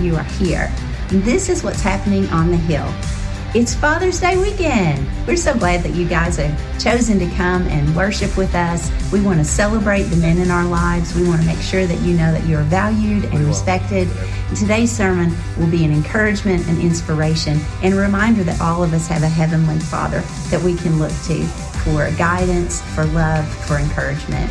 that you are here. This is what's happening on the Hill. It's Father's Day weekend. We're so glad that you guys have chosen to come and worship with us. We want to celebrate the men in our lives. We want to make sure that you know that you're valued and respected. And today's sermon will be an encouragement and inspiration and a reminder that all of us have a heavenly Father that we can look to for guidance, for love, for encouragement.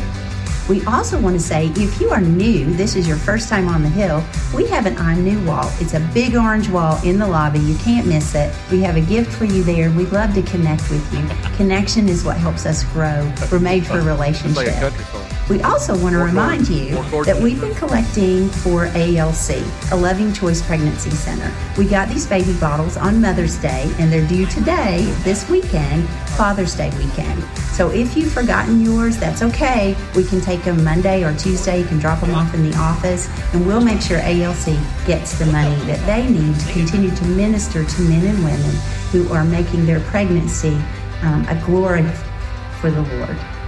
We also want to say if you are new, this is your first time on the Hill, we have an I'm New wall. It's a big orange wall in the lobby. You can't miss it. We have a gift for you there. We'd love to connect with you. Connection is what helps us grow. We're made for relationship. We also want to remind you that we've been collecting for ALC, a Loving Choice Pregnancy Center. We got these baby bottles on Mother's Day, and they're due today, this weekend, Father's Day weekend. So if you've forgotten yours, that's okay. We can take them Monday or Tuesday. You can drop them off in the office, and we'll make sure ALC gets the money that they need to continue to minister to men and women who are making their pregnancy um, a glory for the Lord.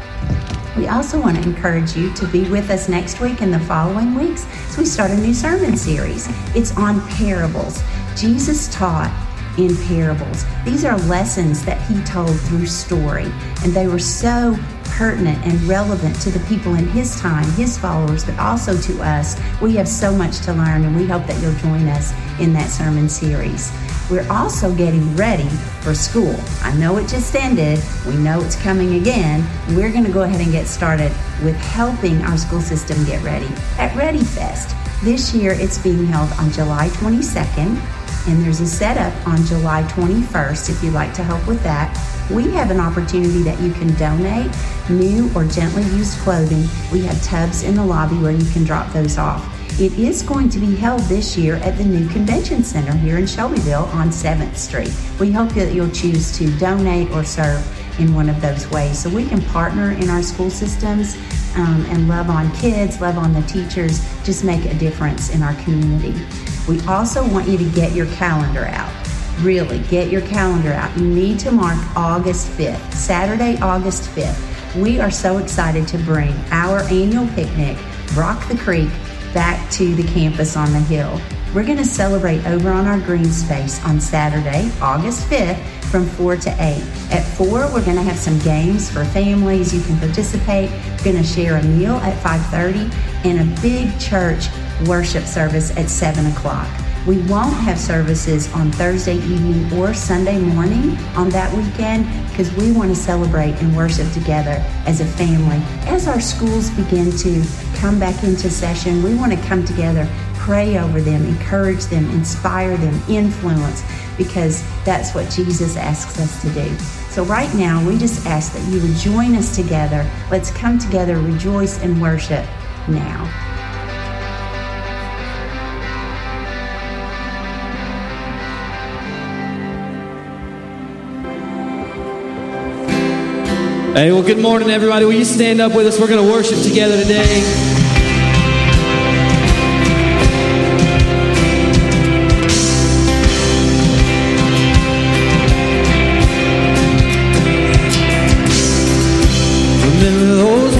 We also want to encourage you to be with us next week and the following weeks as we start a new sermon series. It's on parables. Jesus taught in parables. These are lessons that he told through story, and they were so pertinent and relevant to the people in his time, his followers, but also to us. We have so much to learn, and we hope that you'll join us in that sermon series. We're also getting ready for school. I know it just ended. We know it's coming again. We're going to go ahead and get started with helping our school system get ready at Ready Fest. This year it's being held on July 22nd and there's a setup on July 21st if you'd like to help with that. We have an opportunity that you can donate new or gently used clothing. We have tubs in the lobby where you can drop those off. It is going to be held this year at the new convention center here in Shelbyville on 7th Street. We hope that you'll choose to donate or serve in one of those ways so we can partner in our school systems um, and love on kids, love on the teachers, just make a difference in our community. We also want you to get your calendar out. Really, get your calendar out. You need to mark August 5th, Saturday, August 5th. We are so excited to bring our annual picnic, Rock the Creek, back to the campus on the hill. We're going to celebrate over on our green space on Saturday, August 5th from 4 to 8. At 4, we're going to have some games for families. You can participate. We're going to share a meal at 5.30 and a big church worship service at 7 o'clock. We won't have services on Thursday evening or Sunday morning on that weekend because we want to celebrate and worship together as a family. As our schools begin to come back into session, we want to come together, pray over them, encourage them, inspire them, influence, because that's what Jesus asks us to do. So, right now, we just ask that you would join us together. Let's come together, rejoice, and worship now. Hey, well, good morning, everybody. Will you stand up with us? We're going to worship together today. Remember those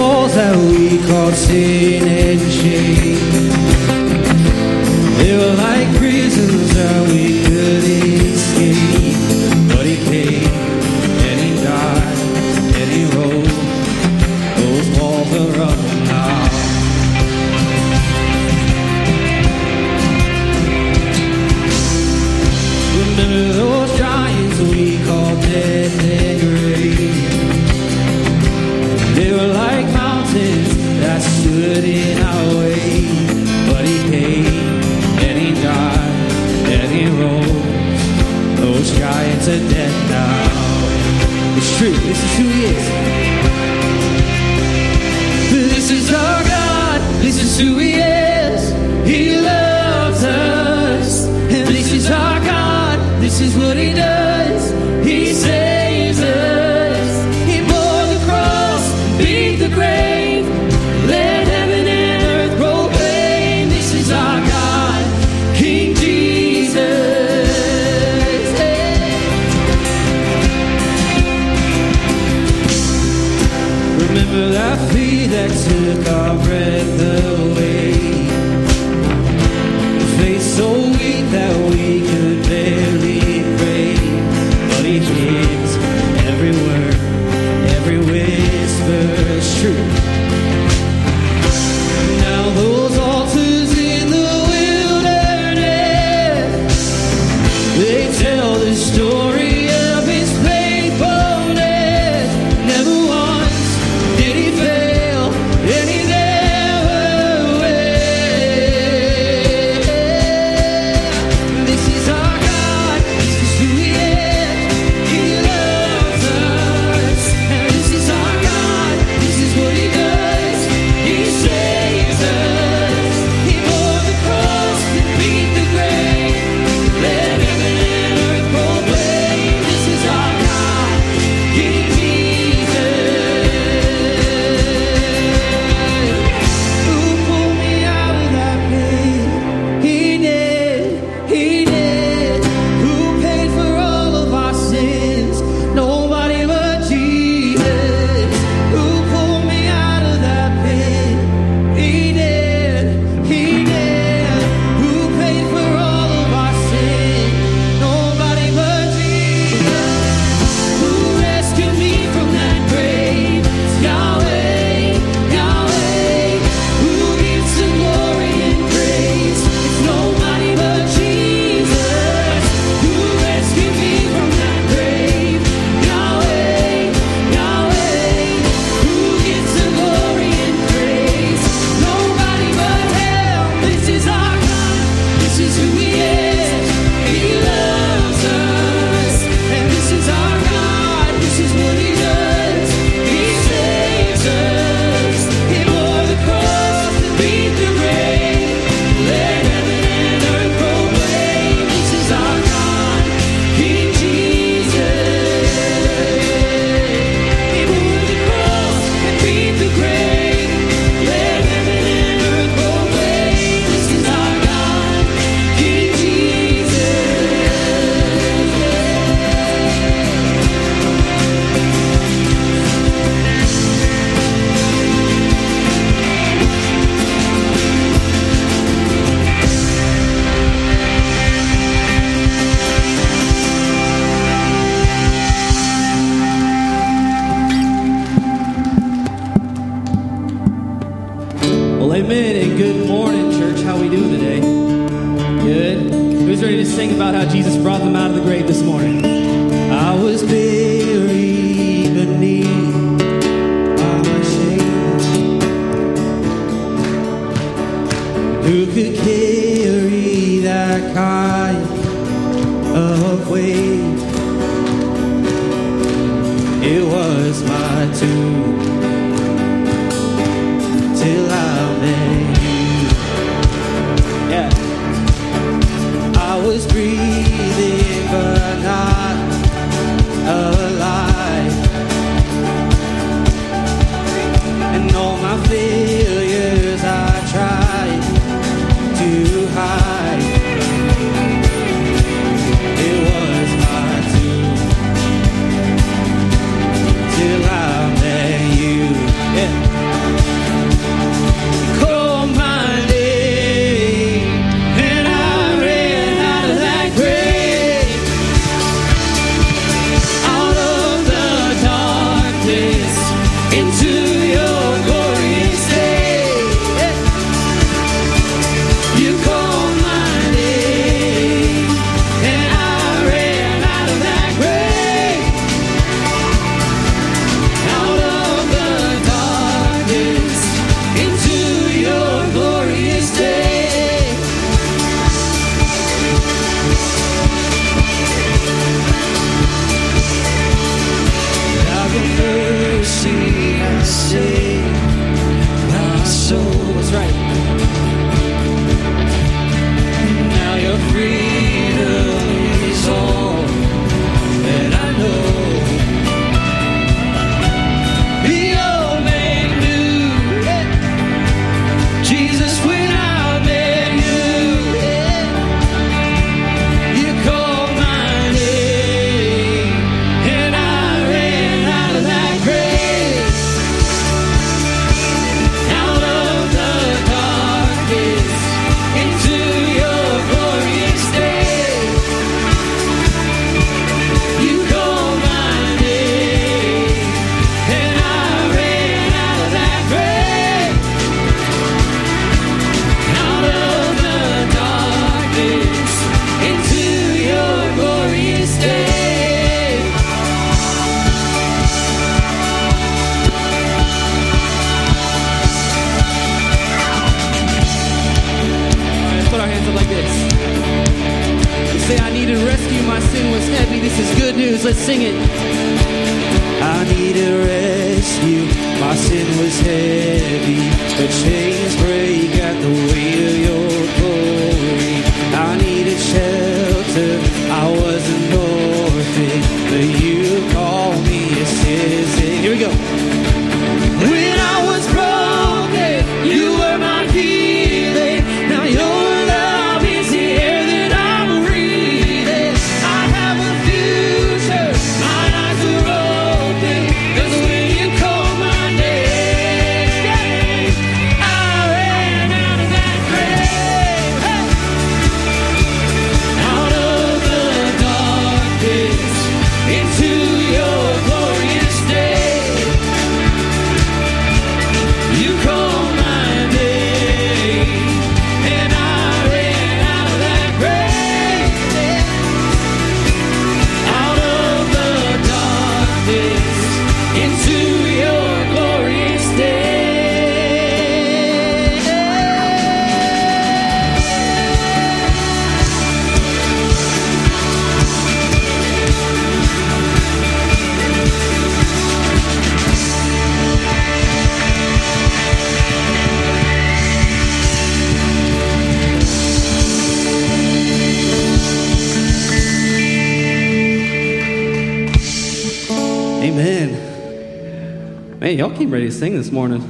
to sing this morning.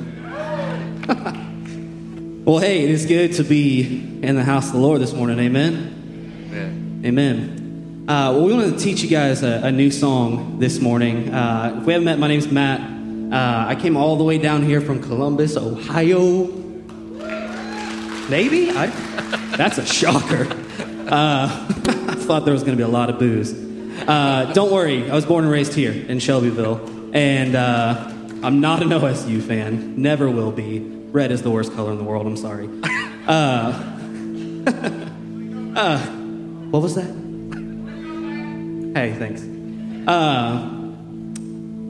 well, hey, it is good to be in the house of the Lord this morning. Amen. Amen. Amen. Uh, well, we wanted to teach you guys a, a new song this morning. Uh, if we haven't met, my name's Matt. Uh, I came all the way down here from Columbus, Ohio. Maybe? I, that's a shocker. Uh, I thought there was going to be a lot of boos. Uh, don't worry, I was born and raised here in Shelbyville. And uh, I'm not an OSU fan, never will be. Red is the worst color in the world, I'm sorry. Uh, uh, what was that? Hey, thanks. Uh,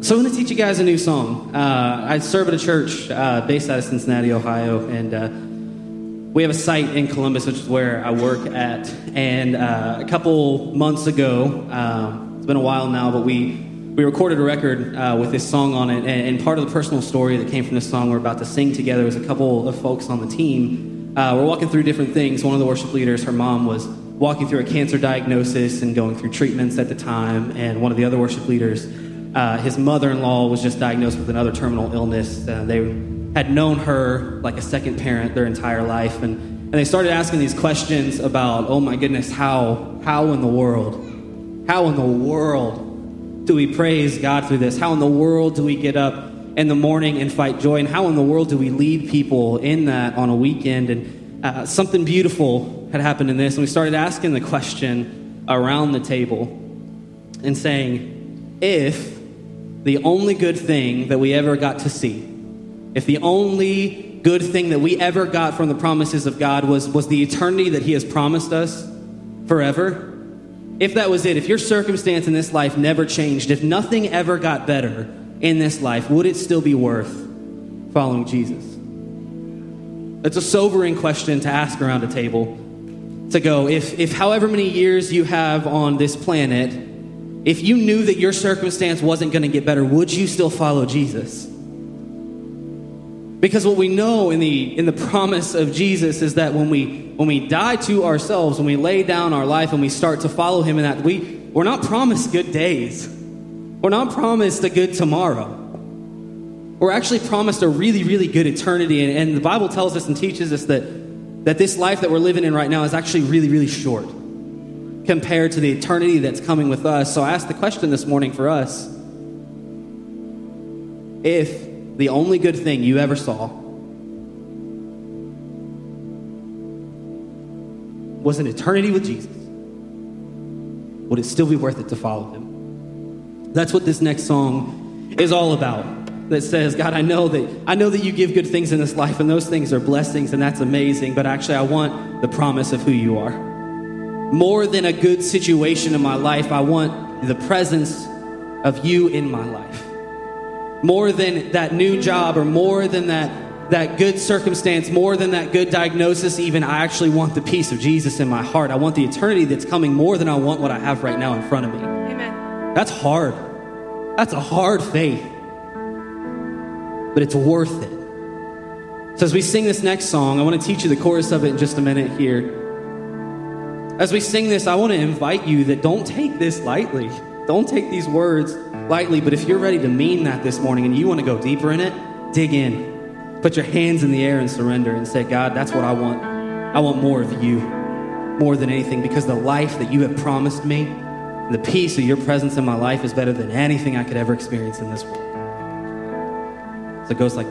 so I'm going to teach you guys a new song. Uh, I serve at a church uh, based out of Cincinnati, Ohio, and uh, we have a site in Columbus, which is where I work at. And uh, a couple months ago, um, it's been a while now, but we we recorded a record uh, with this song on it. And, and, part of the personal story that came from this song we're about to sing together was a couple of folks on the team. Uh, we're walking through different things. One of the worship leaders, her mom was walking through a cancer diagnosis and going through treatments at the time. And one of the other worship leaders, uh, his mother in law was just diagnosed with another terminal illness. Uh, they had known her like a second parent their entire life. And, and they started asking these questions about, oh my goodness, how, how in the world, how in the world do we praise God through this? How in the world do we get up in the morning and fight joy? And how in the world do we lead people in that on a weekend? And uh, something beautiful had happened in this. And we started asking the question around the table and saying, if the only good thing that we ever got to see, if the only good thing that we ever got from the promises of God was, was the eternity that He has promised us forever, if that was it, if your circumstance in this life never changed, if nothing ever got better in this life, would it still be worth following Jesus? It's a sobering question to ask around a table. To go, if, if however many years you have on this planet, if you knew that your circumstance wasn't going to get better, would you still follow Jesus? Because what we know in the, in the promise of Jesus is that when we, when we die to ourselves, when we lay down our life and we start to follow Him in that, we, we're not promised good days. We're not promised a good tomorrow. We're actually promised a really, really good eternity. And, and the Bible tells us and teaches us that, that this life that we're living in right now is actually really, really short compared to the eternity that's coming with us. So I asked the question this morning for us if the only good thing you ever saw was an eternity with Jesus, would it still be worth it to follow him? That's what this next song is all about. That says, God, I know that I know that you give good things in this life, and those things are blessings, and that's amazing. But actually, I want the promise of who you are. More than a good situation in my life, I want the presence of you in my life more than that new job or more than that, that good circumstance, more than that good diagnosis, even, I actually want the peace of Jesus in my heart. I want the eternity that's coming more than I want what I have right now in front of me. Amen. That's hard. That's a hard faith. But it's worth it. So, as we sing this next song, I want to teach you the chorus of it in just a minute here. As we sing this, I want to invite you that don't take this lightly. Don't take these words lightly, but if you're ready to mean that this morning and you want to go deeper in it, dig in. Put your hands in the air and surrender and say, God, that's what I want. I want more of you, more than anything, because the life that you have promised me, the peace of your presence in my life is better than anything I could ever experience in this world. So it goes like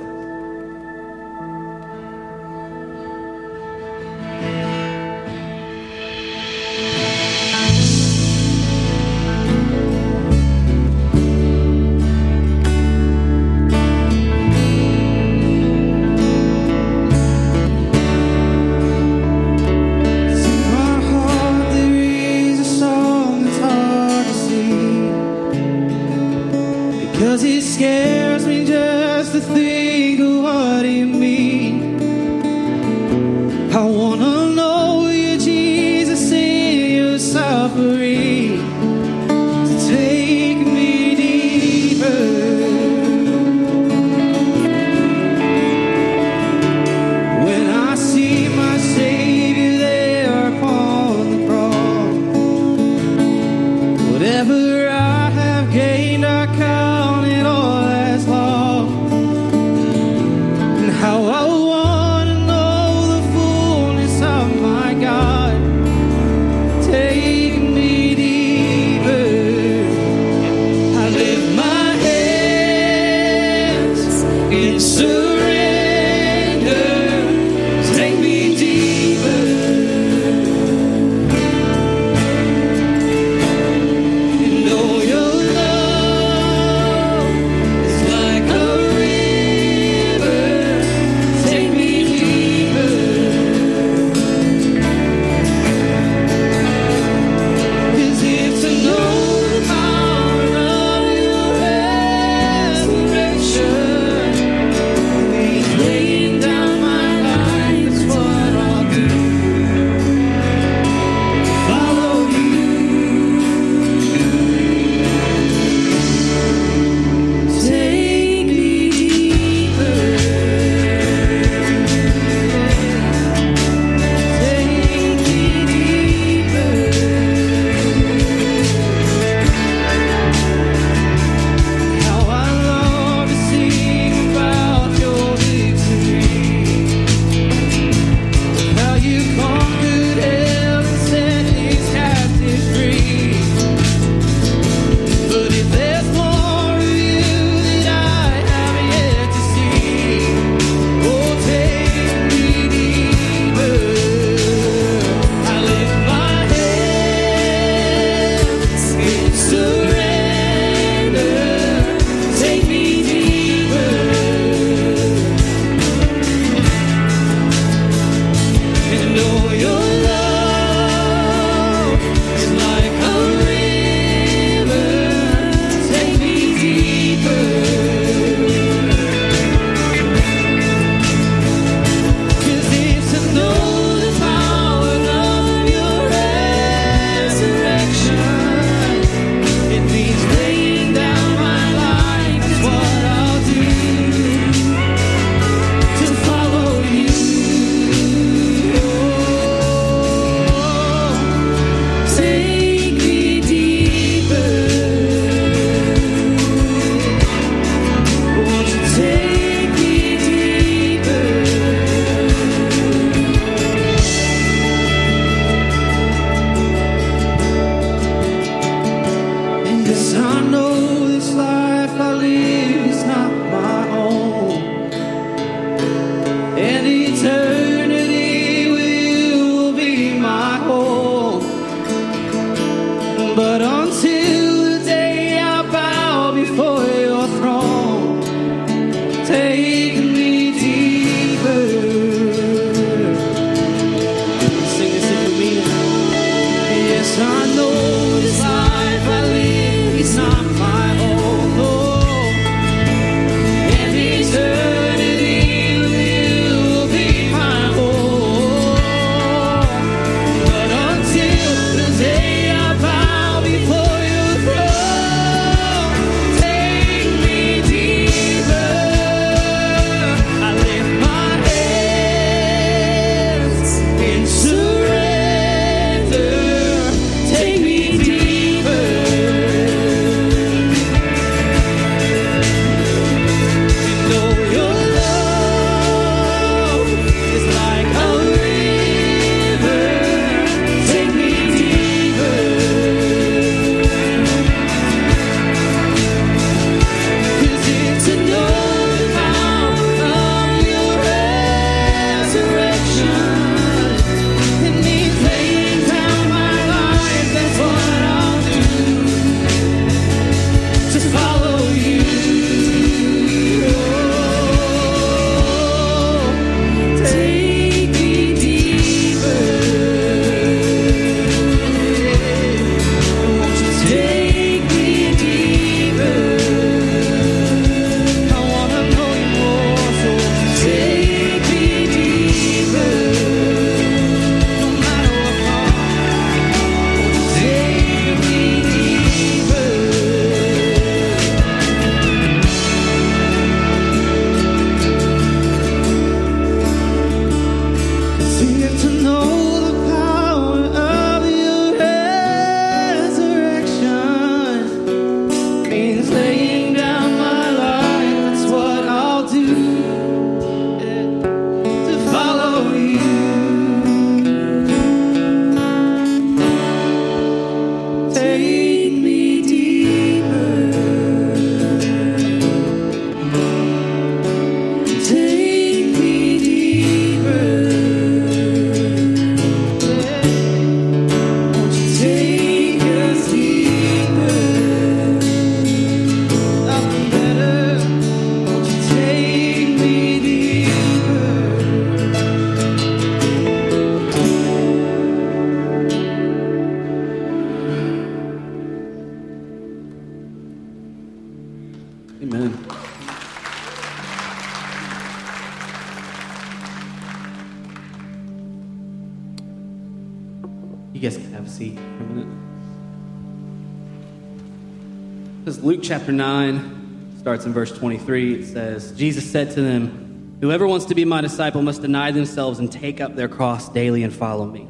chapter 9, starts in verse 23. It says, Jesus said to them, Whoever wants to be my disciple must deny themselves and take up their cross daily and follow me.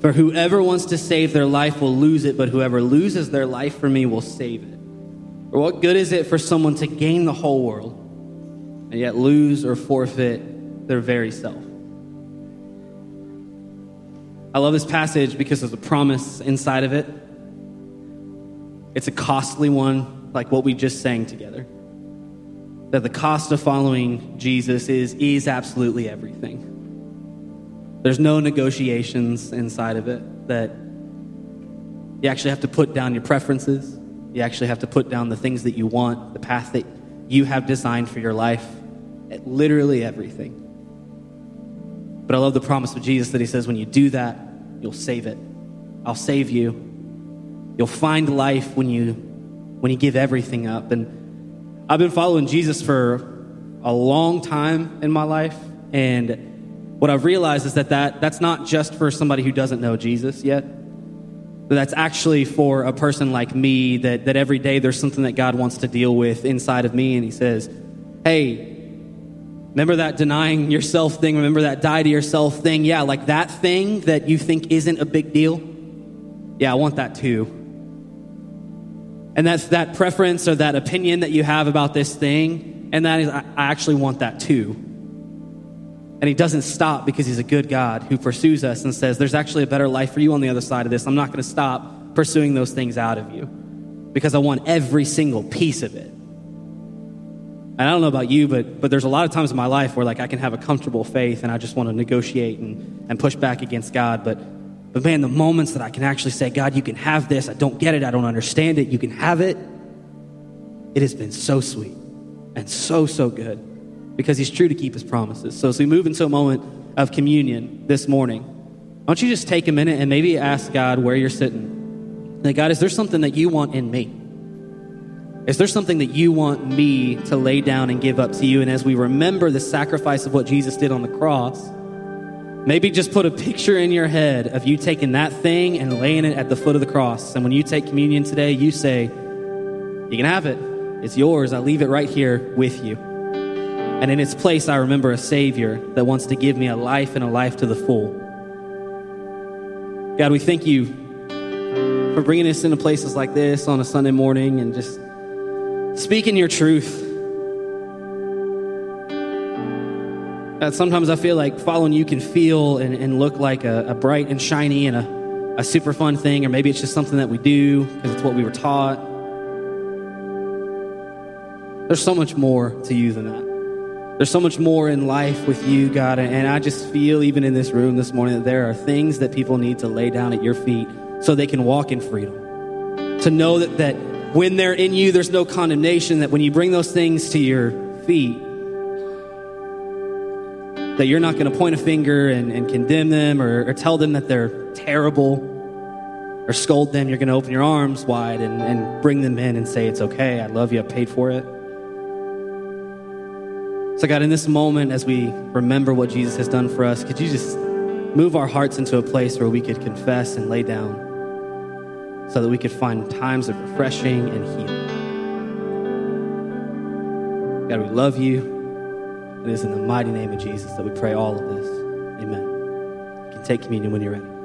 For whoever wants to save their life will lose it, but whoever loses their life for me will save it. Or what good is it for someone to gain the whole world and yet lose or forfeit their very self? I love this passage because there's a promise inside of it. It's a costly one, like what we just sang together. That the cost of following Jesus is, is absolutely everything. There's no negotiations inside of it, that you actually have to put down your preferences. You actually have to put down the things that you want, the path that you have designed for your life, literally everything. But I love the promise of Jesus that he says, when you do that, you'll save it. I'll save you. You'll find life when you when you give everything up. And I've been following Jesus for a long time in my life, and what I've realized is that, that that's not just for somebody who doesn't know Jesus yet. But that's actually for a person like me that, that every day there's something that God wants to deal with inside of me. And He says, Hey, Remember that denying yourself thing? Remember that die to yourself thing? Yeah, like that thing that you think isn't a big deal? Yeah, I want that too. And that's that preference or that opinion that you have about this thing. And that is, I actually want that too. And he doesn't stop because he's a good God who pursues us and says, There's actually a better life for you on the other side of this. I'm not going to stop pursuing those things out of you because I want every single piece of it. And I don't know about you, but, but there's a lot of times in my life where like I can have a comfortable faith and I just want to negotiate and, and push back against God. But, but man, the moments that I can actually say, God, you can have this. I don't get it. I don't understand it. You can have it. It has been so sweet and so, so good because he's true to keep his promises. So as we move into a moment of communion this morning, why don't you just take a minute and maybe ask God where you're sitting? Like, God, is there something that you want in me? Is there something that you want me to lay down and give up to you? And as we remember the sacrifice of what Jesus did on the cross, maybe just put a picture in your head of you taking that thing and laying it at the foot of the cross. And when you take communion today, you say, You can have it. It's yours. I leave it right here with you. And in its place, I remember a Savior that wants to give me a life and a life to the full. God, we thank you for bringing us into places like this on a Sunday morning and just speaking your truth. That sometimes I feel like following you can feel and, and look like a, a, bright and shiny and a, a super fun thing, or maybe it's just something that we do because it's what we were taught. There's so much more to you than that. There's so much more in life with you, God. And I just feel, even in this room this morning, that there are things that people need to lay down at your feet so they can walk in freedom. To know that, that when they're in you, there's no condemnation. That when you bring those things to your feet, that you're not going to point a finger and, and condemn them or, or, tell them that they're terrible or scold them. You're going to open your arms wide and, and bring them in and say, It's okay. I love you. I paid for it. So, God, in this moment, as we remember what Jesus has done for us, could you just move our hearts into a place where we could confess and lay down? so that we could find times of refreshing and healing. God, we love you. It is in the mighty name of Jesus that we pray all of this. Amen. You can take communion when you're ready.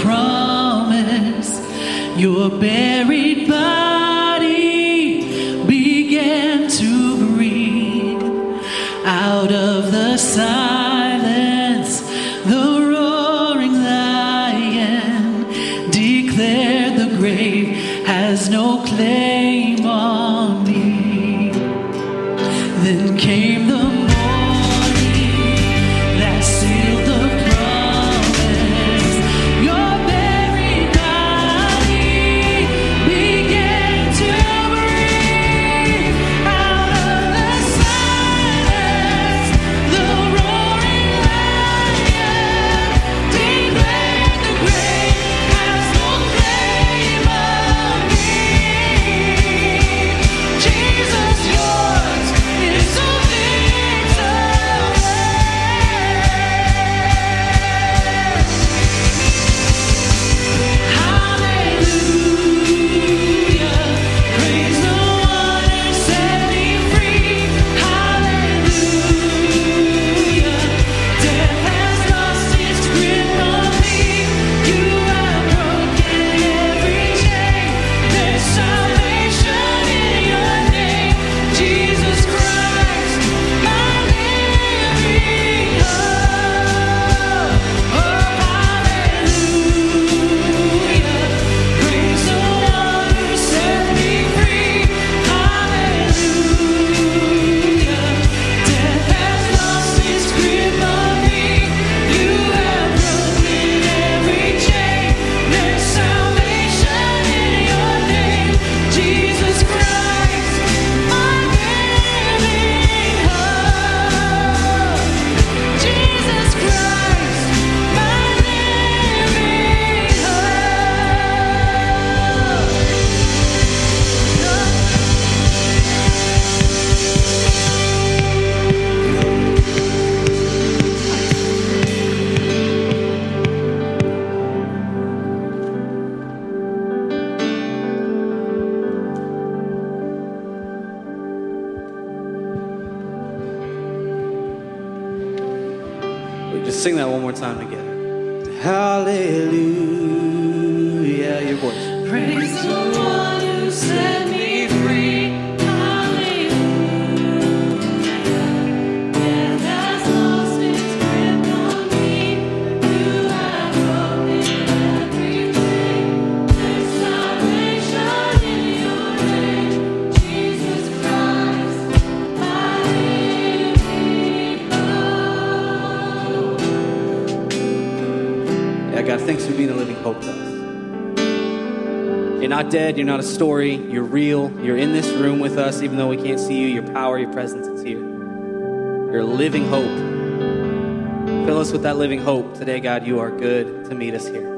Promise. Your buried body dead. You're not a story. You're real. You're in this room with us, even though we can't see you. Your power, your presence is here. You're living hope. Fill us with that living hope today, God. You are good to meet us here.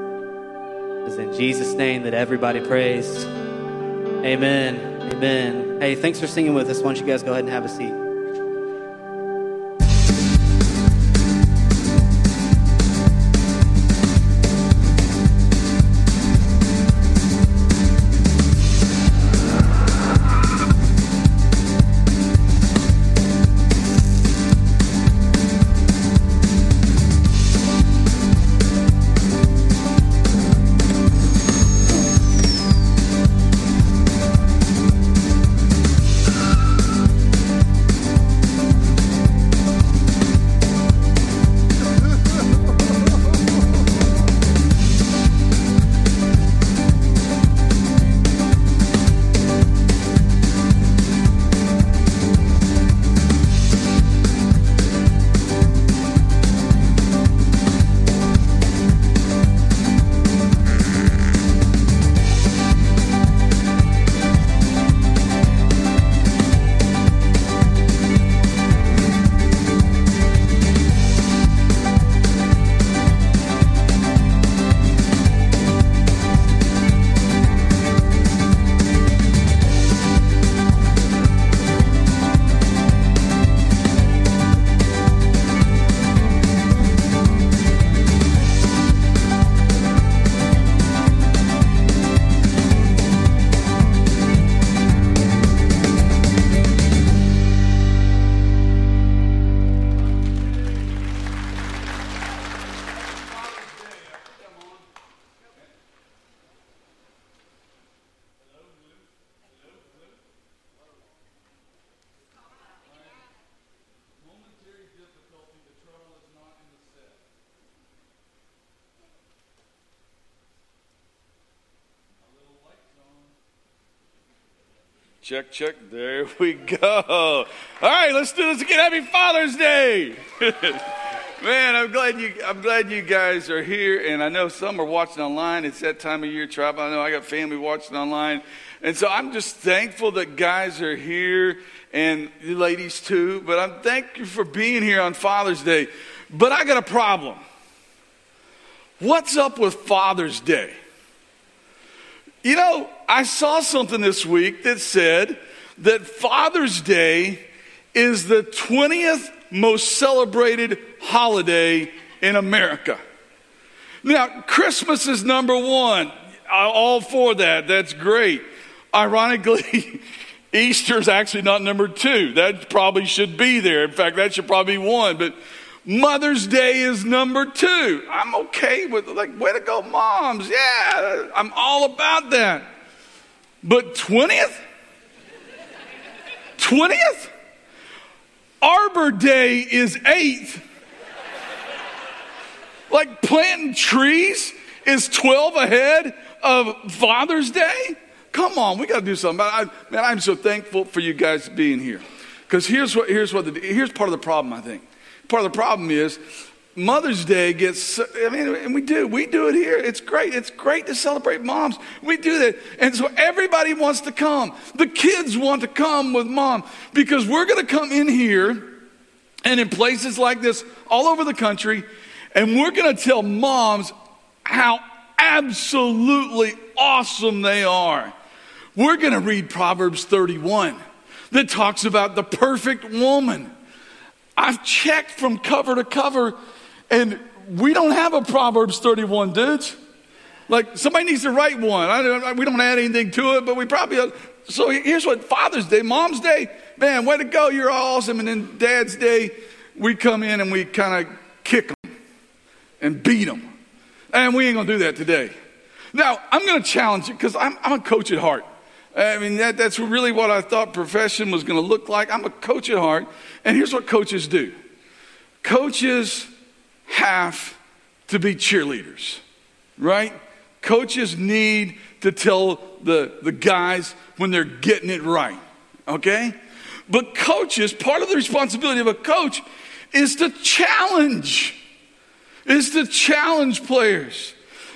It's in Jesus' name that everybody prays. Amen. Amen. Hey, thanks for singing with us. Why don't you guys go ahead and have a seat? We go. All right, let's do this again. Happy Father's Day. Man, I'm glad you I'm glad you guys are here and I know some are watching online. It's that time of year tribe. I know I got family watching online. And so I'm just thankful that guys are here and the ladies too, but I'm thank you for being here on Father's Day. But I got a problem. What's up with Father's Day? You know, I saw something this week that said that Father's Day is the 20th most celebrated holiday in America. Now, Christmas is number one. All for that. That's great. Ironically, Easter is actually not number two. That probably should be there. In fact, that should probably be one. But Mother's Day is number two. I'm okay with like, way to go, moms. Yeah, I'm all about that. But 20th? 20th? Arbor Day is 8th. Like planting trees is 12 ahead of Father's Day? Come on, we got to do something. I, man, I'm so thankful for you guys being here. Because here's what, here's, what the, here's part of the problem, I think. Part of the problem is Mother's Day gets, I mean, and we do, we do it here. It's great. It's great to celebrate moms. We do that. And so everybody wants to come. The kids want to come with mom because we're going to come in here and in places like this all over the country, and we're going to tell moms how absolutely awesome they are. We're going to read Proverbs 31 that talks about the perfect woman. I've checked from cover to cover, and we don't have a Proverbs 31, dudes. Like somebody needs to write one. I don't, we don't add anything to it, but we probably. Uh, so here's what Father's Day, Mom's Day, man, way to go! You're awesome. And then Dad's Day, we come in and we kind of kick them. and beat them. And we ain't to do that today. Now, I'm to challenge you because I'm, I'm a coach at heart. I mean, that, that's really what I thought profession was going to look like. I'm a coach at heart. And here's what coaches do coaches have to be cheerleaders, right? Coaches need to tell the, the guys when they're getting it right, okay? But coaches, part of the responsibility of a coach is to challenge, is to challenge players.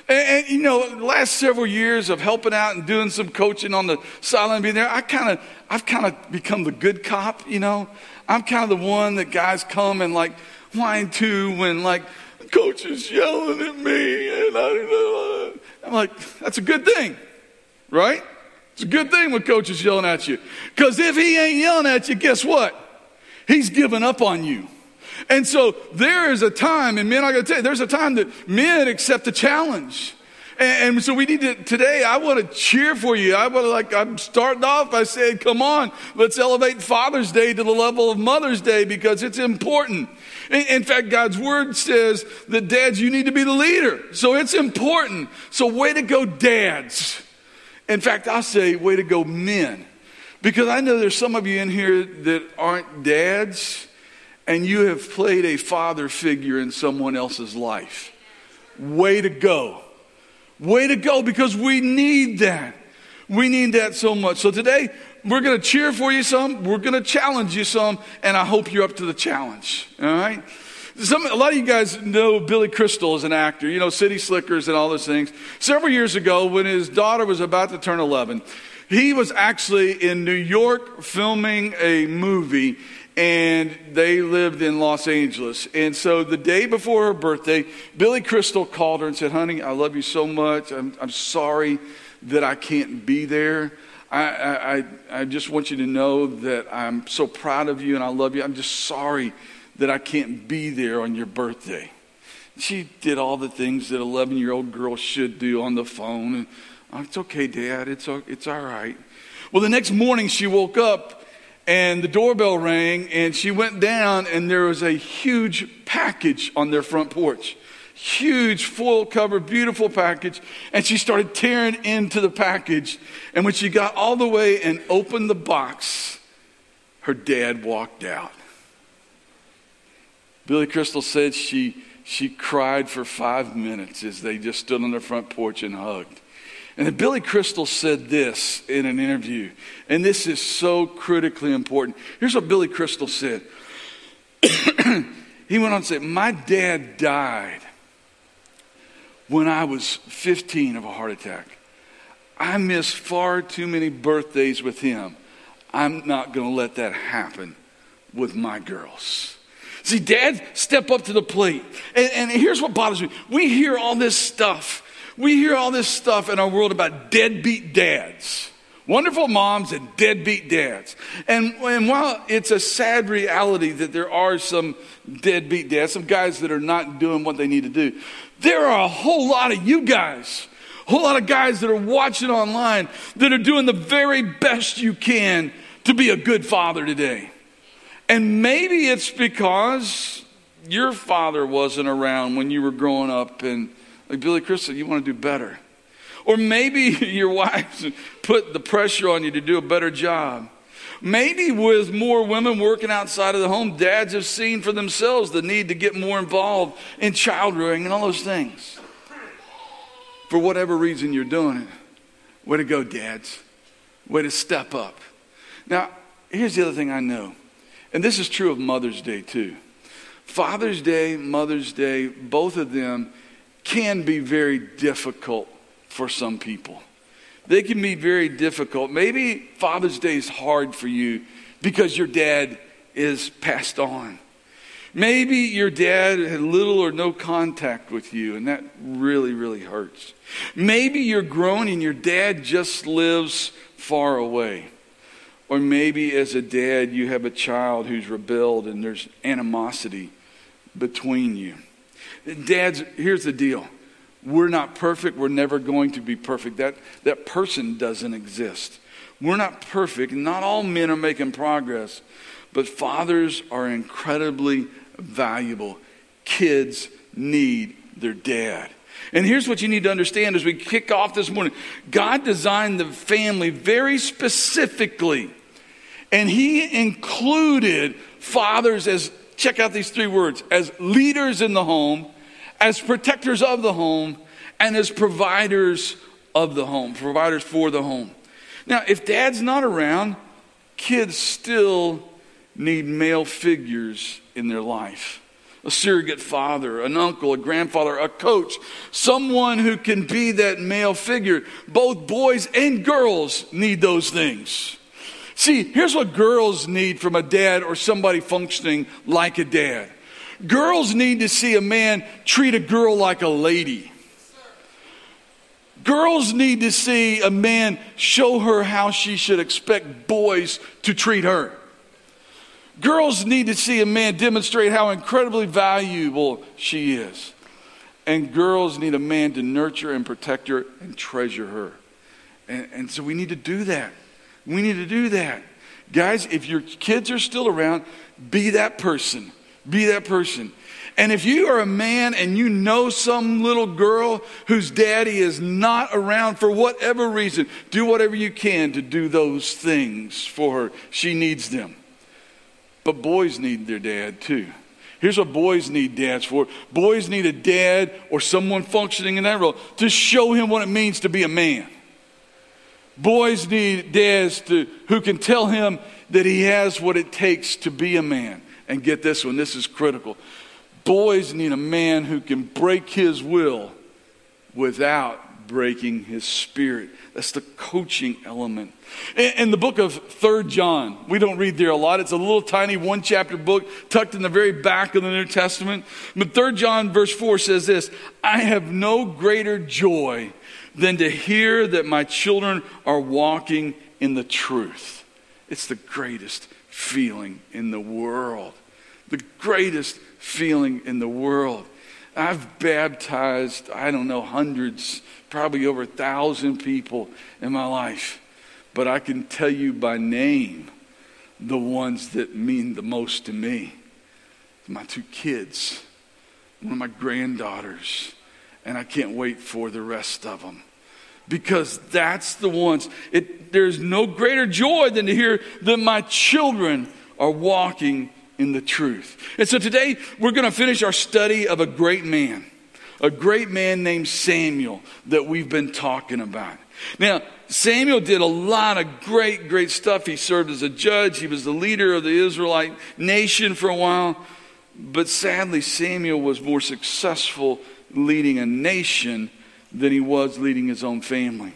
And, and, you know, the last several years of helping out and doing some coaching on the sideline, being there, I kind of, I've kind of become the good cop. You know, I'm kind of the one that guys come and like whine to when like coach is yelling at me, and I, I'm like, that's a good thing, right? It's a good thing when coach is yelling at you, because if he ain't yelling at you, guess what? He's giving up on you. And so there is a time, and men, I got to tell you, there's a time that men accept the challenge. And, and, so we need to, today, I want to cheer for you. I want to, like, I'm starting off by saying, come on, let's elevate Father's Day to the level of Mother's Day because it's important. In, in fact, God's word says that dads, you need to be the leader. So it's important. So way to go, dads. In fact, I say, way to go, men. Because I know there's some of you in here that aren't dads and you have played a father figure in someone else's life. Way to go. Way to go because we need that. We need that so much. So today, we're going to cheer for you some, we're going to challenge you some, and I hope you're up to the challenge. All right? Some, a lot of you guys know Billy Crystal as an actor, you know, City Slickers and all those things. Several years ago, when his daughter was about to turn 11, he was actually in New York filming a movie and they lived in Los Angeles. And so the day before her birthday, Billy Crystal called her and said, Honey, I love you so much. I'm, I'm sorry that I can't be there. I, I, I just want you to know that I'm so proud of you and I love you. I'm just sorry that I can't be there on your birthday. She did all the things that 11 year old girls should do on the phone. And, oh, it's okay, Dad. It's, it's all right. Well, the next morning she woke up and the doorbell rang and she went down and there was a huge package on their front porch. Huge foil cover beautiful package. And she started tearing into the package. And when she got all the way and opened the box her dad walked out. Billy crystal said she she cried for five minutes as they just stood on their front porch and hugged and Billy Crystal said this in an interview, and this is so critically important. Here's what Billy Crystal said. he went on to say, My dad died when I was 15 of a heart attack. I missed far too many birthdays with him. I'm not going to let that happen with my girls. See, dad, step up to the plate. And, and here's what bothers me we hear all this stuff we hear all this stuff in our world about deadbeat dads. Wonderful moms and deadbeat dads. And, and while it's a sad reality that there are some deadbeat dads, some guys that are not doing what they need to do, there are a whole lot of you guys, a whole lot of guys that are watching online that are doing the very best you can to be a good father today. And maybe it's because your father wasn't around when you were growing up and like Billy Crystal, you want to do better. Or maybe your wife put the pressure on you to do a better job. Maybe with more women working outside of the home, dads have seen for themselves the need to get more involved in child rearing and all those things. For whatever reason you're doing it, way to go, dads. Way to step up. Now, here's the other thing I know, and this is true of Mother's Day too. Father's Day, Mother's Day, both of them can be very difficult for some people. They can be very difficult. Maybe Father's Day is hard for you because your dad is passed on. Maybe your dad had little or no contact with you, and that really, really hurts. Maybe you're grown and your dad just lives far away. Or maybe as a dad, you have a child who's rebelled and there's animosity between you. Dads, here's the deal. We're not perfect. We're never going to be perfect. That, that person doesn't exist. We're not perfect. Not all men are making progress, but fathers are incredibly valuable. Kids need their dad. And here's what you need to understand as we kick off this morning God designed the family very specifically, and He included fathers as, check out these three words, as leaders in the home, as protectors of the home, and as providers of the home, providers for the home. Now, if dad's not around, kids still need male figures in their life a surrogate father, an uncle, a grandfather, a coach, someone who can be that male figure. Both boys and girls need those things. See, here's what girls need from a dad or somebody functioning like a dad. Girls need to see a man treat a girl like a lady. Girls need to see a man show her how she should expect boys to treat her. Girls need to see a man demonstrate how incredibly valuable she is. And girls need a man to nurture and protect her and treasure her. And, and so we need to do that. We need to do that. Guys, if your kids are still around, be that person. Be that person. And if you are a man and you know some little girl whose daddy is not around for whatever reason, do whatever you can to do those things for her. She needs them. But boys need their dad too. Here's what boys need dads for boys need a dad or someone functioning in that role to show him what it means to be a man. Boys need dads to, who can tell him that he has what it takes to be a man. And get this one, this is critical. Boys need a man who can break his will without breaking his spirit. That's the coaching element. In, the book of Third John, we don't read there a lot. It's a little tiny one chapter book tucked in the very back of the New Testament. But Third John, verse 4 says this I have no greater joy than to hear that my children are walking in the truth. It's the greatest feeling in the world. The greatest feeling in the world. I've baptized, I don't know, hundreds, probably over a thousand people in my life. But I can tell you by name the ones that mean the most to me. My two kids, one of my granddaughters, and I can't wait for the rest of them. Because that's the ones, it, there's no greater joy than to hear that my children are walking in the truth. And so today we're going to finish our study of a great man, a great man named Samuel that we've been talking about. Now, Samuel did a lot of great, great stuff. He served as a judge, he was the leader of the Israelite nation for a while. But sadly, Samuel was more successful leading a nation than he was leading his own family.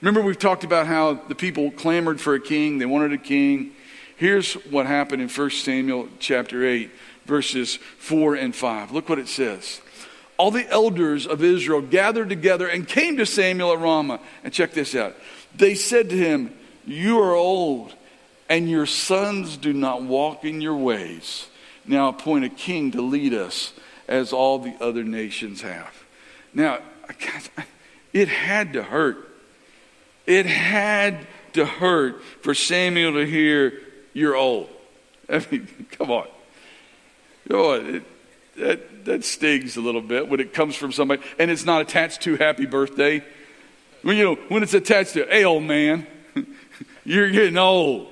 Remember, we've talked about how the people clamored for a king, they wanted a king. Here's what happened in 1 Samuel chapter 8, verses 4 and 5. Look what it says. All the elders of Israel gathered together and came to Samuel at Ramah. And check this out. They said to him, You are old, and your sons do not walk in your ways. Now appoint a king to lead us as all the other nations have. Now, it had to hurt. It had to hurt for Samuel to hear you're old. I mean, come on. Come on. It, that, that stings a little bit when it comes from somebody and it's not attached to happy birthday. When, you know, when it's attached to, hey, old man, you're getting old.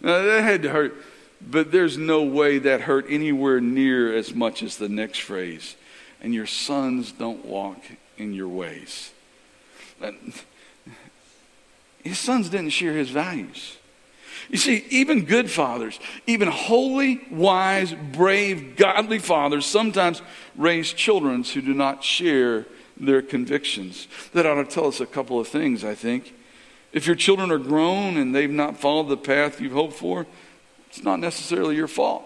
Now, that had to hurt. But there's no way that hurt anywhere near as much as the next phrase. And your sons don't walk in your ways. His sons didn't share his values. You see, even good fathers, even holy, wise, brave, godly fathers sometimes raise children who do not share their convictions. That ought to tell us a couple of things, I think. If your children are grown and they've not followed the path you've hoped for, it's not necessarily your fault.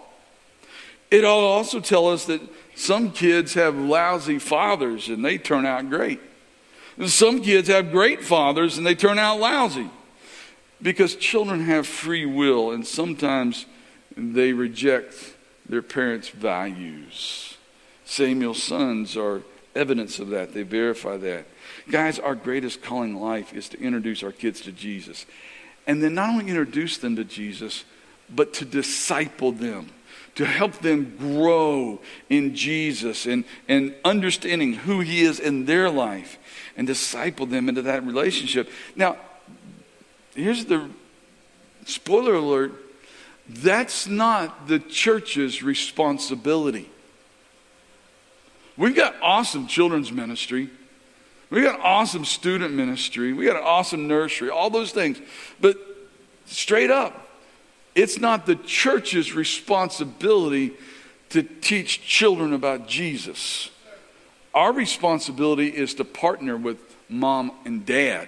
It ought to also tell us that some kids have lousy fathers and they turn out great. Some kids have great fathers and they turn out lousy. Because children have free will, and sometimes they reject their parents' values. Samuel's sons are evidence of that, they verify that. Guys, our greatest calling in life is to introduce our kids to Jesus. And then not only introduce them to Jesus, but to disciple them, to help them grow in Jesus and, and understanding who He is in their life and disciple them into that relationship. Now, here's the spoiler alert that's not the church's responsibility. We've got awesome children's ministry. We got awesome student ministry. We got an awesome nursery, all those things. But straight up, it's not the church's responsibility to teach children about Jesus. Our responsibility is to partner with mom and dad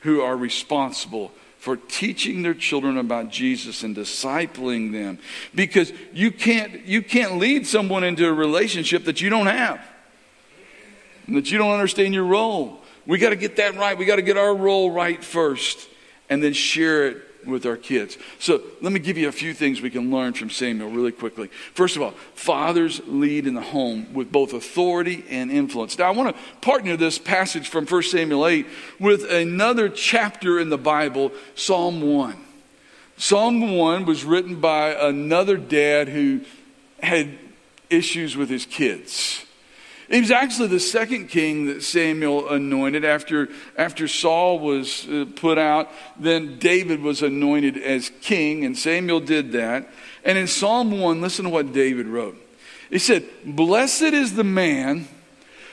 who are responsible for teaching their children about Jesus and discipling them. Because you can't you can't lead someone into a relationship that you don't have that you don't understand your role. We got to get that right. We got to get our role right first and then share it with our kids. So let me give you a few things we can learn from Samuel really quickly. First of all, fathers lead in the home with both authority and influence. Now, I want to partner this passage from 1 Samuel 8 with another chapter in the Bible, Psalm 1. Psalm 1 was written by another dad who had issues with his kids. He was actually the second king that Samuel anointed after, after Saul was uh, put out. Then David was anointed as king, and Samuel did that. And in Psalm 1, listen to what David wrote. He said, Blessed is the man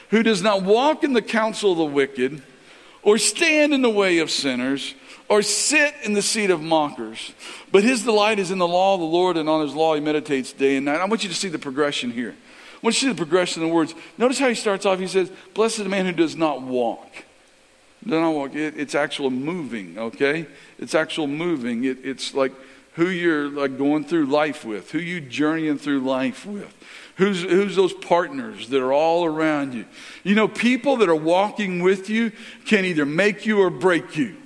who does not walk in the counsel of the wicked, or stand in the way of sinners, or sit in the seat of mockers. But his delight is in the law of the Lord, and on his law he meditates day and night. I want you to see the progression here. Want you to see the progression of the words. Notice how he starts off. He says, Blessed is the man who does not walk. Does not walk. It, it's actual moving, okay? It's actual moving. It, it's like who you're like going through life with, who you journeying through life with. Who's, who's those partners that are all around you? You know, people that are walking with you can either make you or break you.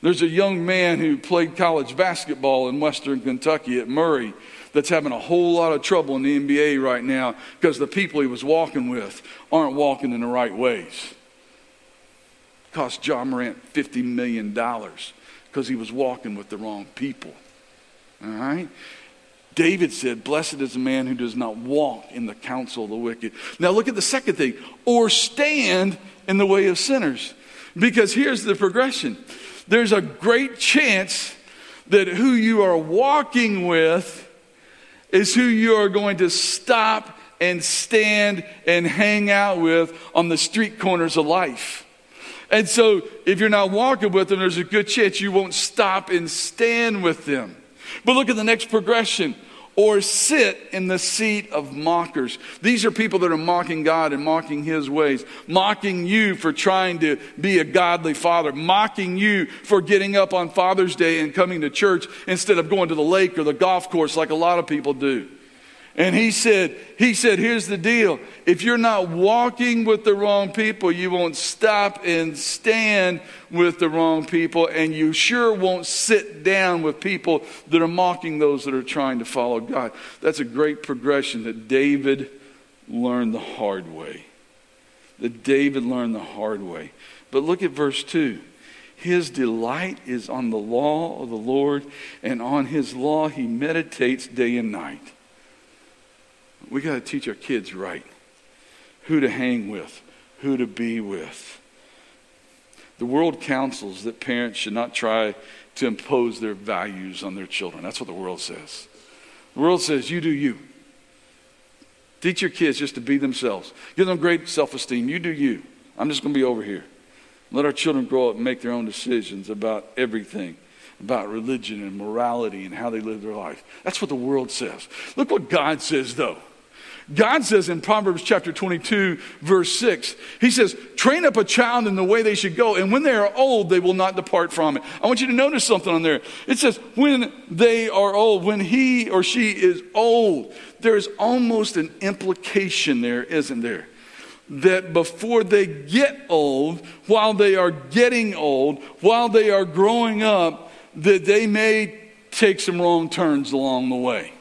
There's a young man who played college basketball in Western Kentucky at Murray that's having a whole lot of trouble in the NBA right now because the people he was walking with aren't walking in the right ways. Cost Ja Morant $50 million because he was walking with the wrong people. All right? David said, Blessed is the man who does not walk in the counsel of the wicked. Now look at the second thing, or stand in the way of sinners. Because here's the progression there's a great chance that who you are walking with is who you are going to stop and stand and hang out with on the street corners of life. And so, if you're not walking with them, there's a good chance you won't stop and stand with them. But look at the next progression or sit in the seat of mockers. These are people that are mocking God and mocking His ways, mocking you for trying to be a godly father, mocking you for getting up on Father's Day and coming to church instead of going to the lake or the golf course like a lot of people do. And he said, he said, here's the deal. If you're not walking with the wrong people, you won't stop and stand with the wrong people, and you sure won't sit down with people that are mocking those that are trying to follow God. That's a great progression that David learned the hard way. That David learned the hard way. But look at verse 2. His delight is on the law of the Lord, and on his law he meditates day and night. We got to teach our kids right who to hang with, who to be with. The world counsels that parents should not try to impose their values on their children. That's what the world says. The world says, you do you. Teach your kids just to be themselves. Give them great self esteem. You do you. I'm just going to be over here. Let our children grow up and make their own decisions about everything about religion and morality and how they live their life. That's what the world says. Look what God says, though. God says in Proverbs chapter 22, verse 6, He says, train up a child in the way they should go, and when they are old, they will not depart from it. I want you to notice something on there. It says, when they are old, when he or she is old, there's almost an implication there, isn't there? That before they get old, while they are getting old, while they are growing up, that they may take some wrong turns along the way.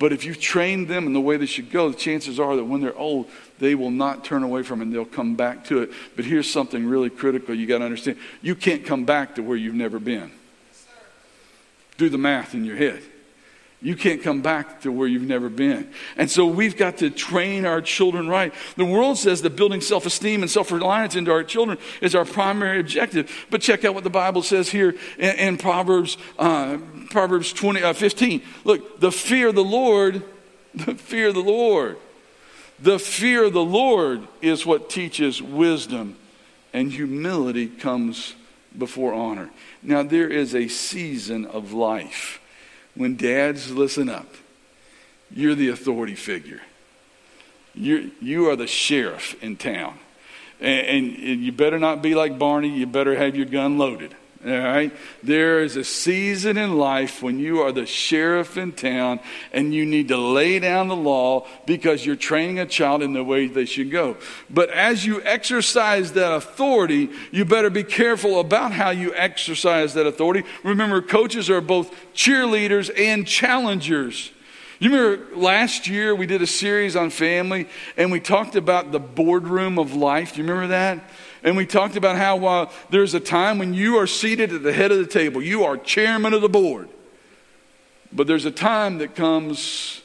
But if you've trained them in the way they should go, the chances are that when they're old, they will not turn away from it and they'll come back to it. But here's something really critical you got to understand you can't come back to where you've never been. Do the math in your head. You can't come back to where you've never been. And so we've got to train our children right. The world says that building self esteem and self reliance into our children is our primary objective. But check out what the Bible says here in, in Proverbs, uh, Proverbs 20, uh, 15. Look, the fear of the Lord, the fear of the Lord. The fear of the Lord is what teaches wisdom, and humility comes before honor. Now, there is a season of life when dads listen up, you're the authority figure. You're, you are the sheriff in town. And, and, you better not be like Barney, you better have your gun loaded. All right? There is a season in life when you are the sheriff in town and you need to lay down the law because you're training a child in the way they should go. But as you exercise that authority, you better be careful about how you exercise that authority. Remember, coaches are both cheerleaders and challengers. You remember last year we did a series on family and we talked about the boardroom of life. Do you remember that? And we talked about how uh, there's a time when you are seated at the head of the table, you are chairman of the board. But there's a time that comes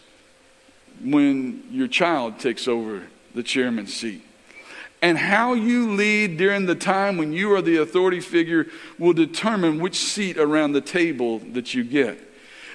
when your child takes over the chairman's seat. And how you lead during the time when you are the authority figure will determine which seat around the table that you get.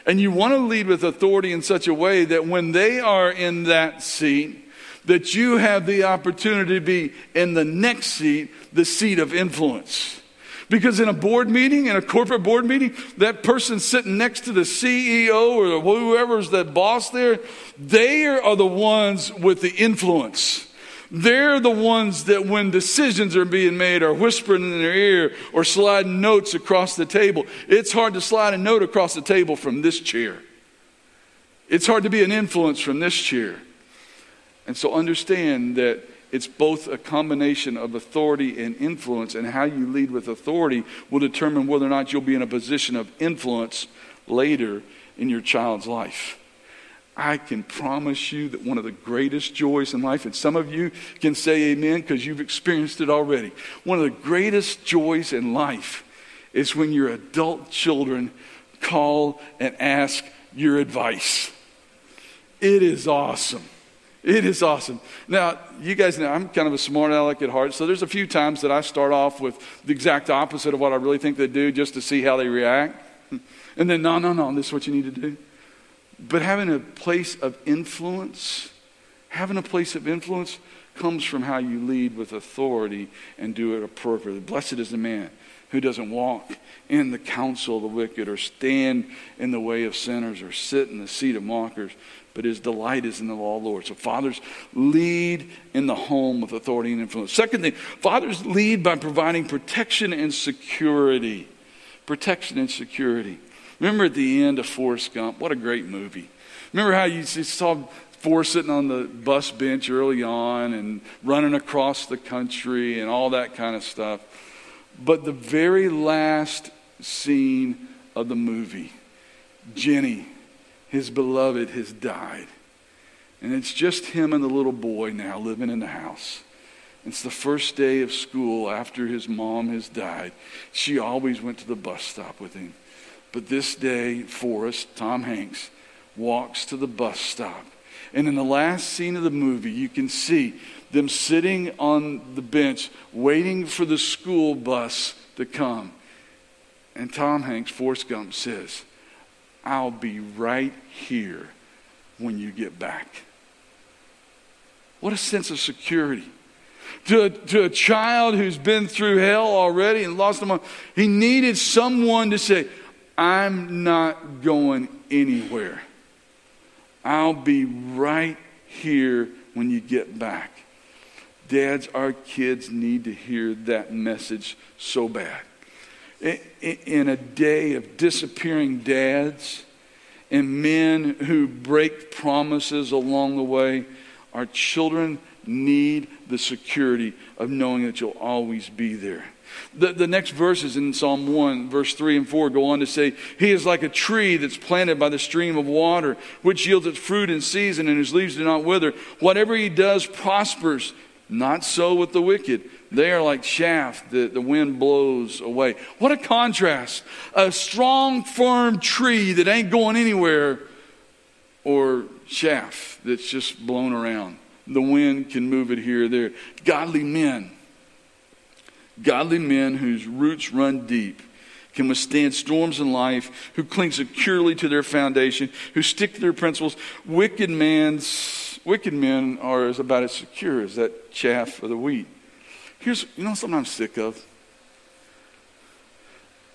And you want to lead with authority in such a way that when they are in that seat, that you have the opportunity to be in the next seat, the seat of influence. Because in a board meeting, in a corporate board meeting, that person sitting next to the CEO or whoever's that boss there, they are the ones with the influence. They're the ones that, when decisions are being made, are whispering in their ear or sliding notes across the table. It's hard to slide a note across the table from this chair. It's hard to be an influence from this chair. And so understand that it's both a combination of authority and influence, and how you lead with authority will determine whether or not you'll be in a position of influence later in your child's life. I can promise you that one of the greatest joys in life, and some of you can say amen because you've experienced it already. One of the greatest joys in life is when your adult children call and ask your advice. It is awesome. It is awesome. Now, you guys know I'm kind of a smart aleck at heart, so there's a few times that I start off with the exact opposite of what I really think they do just to see how they react. And then, no, no, no, this is what you need to do. But having a place of influence, having a place of influence comes from how you lead with authority and do it appropriately. Blessed is the man who doesn't walk in the counsel of the wicked or stand in the way of sinners or sit in the seat of mockers but his delight is in the law of the Lord. So fathers lead in the home with authority and influence. Second thing, fathers lead by providing protection and security. Protection and security. Remember at the end of Forrest Gump, what a great movie. Remember how you saw Forrest sitting on the bus bench early on and running across the country and all that kind of stuff. But the very last scene of the movie, Jenny his beloved has died. And it's just him and the little boy now living in the house. It's the first day of school after his mom has died. She always went to the bus stop with him. But this day, Forrest, Tom Hanks, walks to the bus stop. And in the last scene of the movie, you can see them sitting on the bench waiting for the school bus to come. And Tom Hanks, Forrest Gump, says, I'll be right here when you get back. What a sense of security. To a, to a child who's been through hell already and lost them, he needed someone to say, I'm not going anywhere. I'll be right here when you get back. Dads, our kids need to hear that message so bad in a day of disappearing dads and men who break promises along the way, our children need the security of knowing that you'll always be there. The, the next verses in Psalm 1, verse 3 and 4 go on to say, He is like a tree that's planted by the stream of water, which yields its fruit in season and whose leaves do not wither. Whatever he does prospers. Not so with the wicked. They are like chaff that the wind blows away. What a contrast. A strong, firm tree that ain't going anywhere or chaff that's just blown around. The wind can move it here or there. Godly men, godly men whose roots run deep, can withstand storms in life, who cling securely to their foundation, who stick to their principles. Wicked man's wicked men are about as secure as that chaff or the wheat. Here's you know something I'm sick of.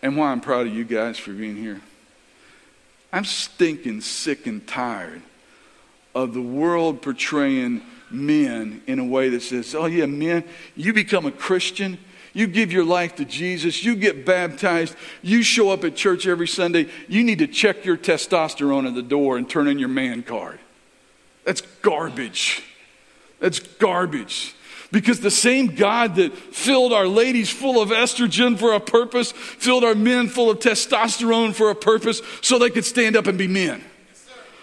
And why I'm proud of you guys for being here. I'm stinking sick and tired of the world portraying men in a way that says, oh, yeah, men, you become a Christian, you give your life to Jesus, you get baptized, you show up at church every Sunday, you need to check your testosterone at the door and turn in your man card. That's garbage. That's garbage. Because the same God that filled our ladies full of estrogen for a purpose, filled our men full of testosterone for a purpose, so they could stand up and be men.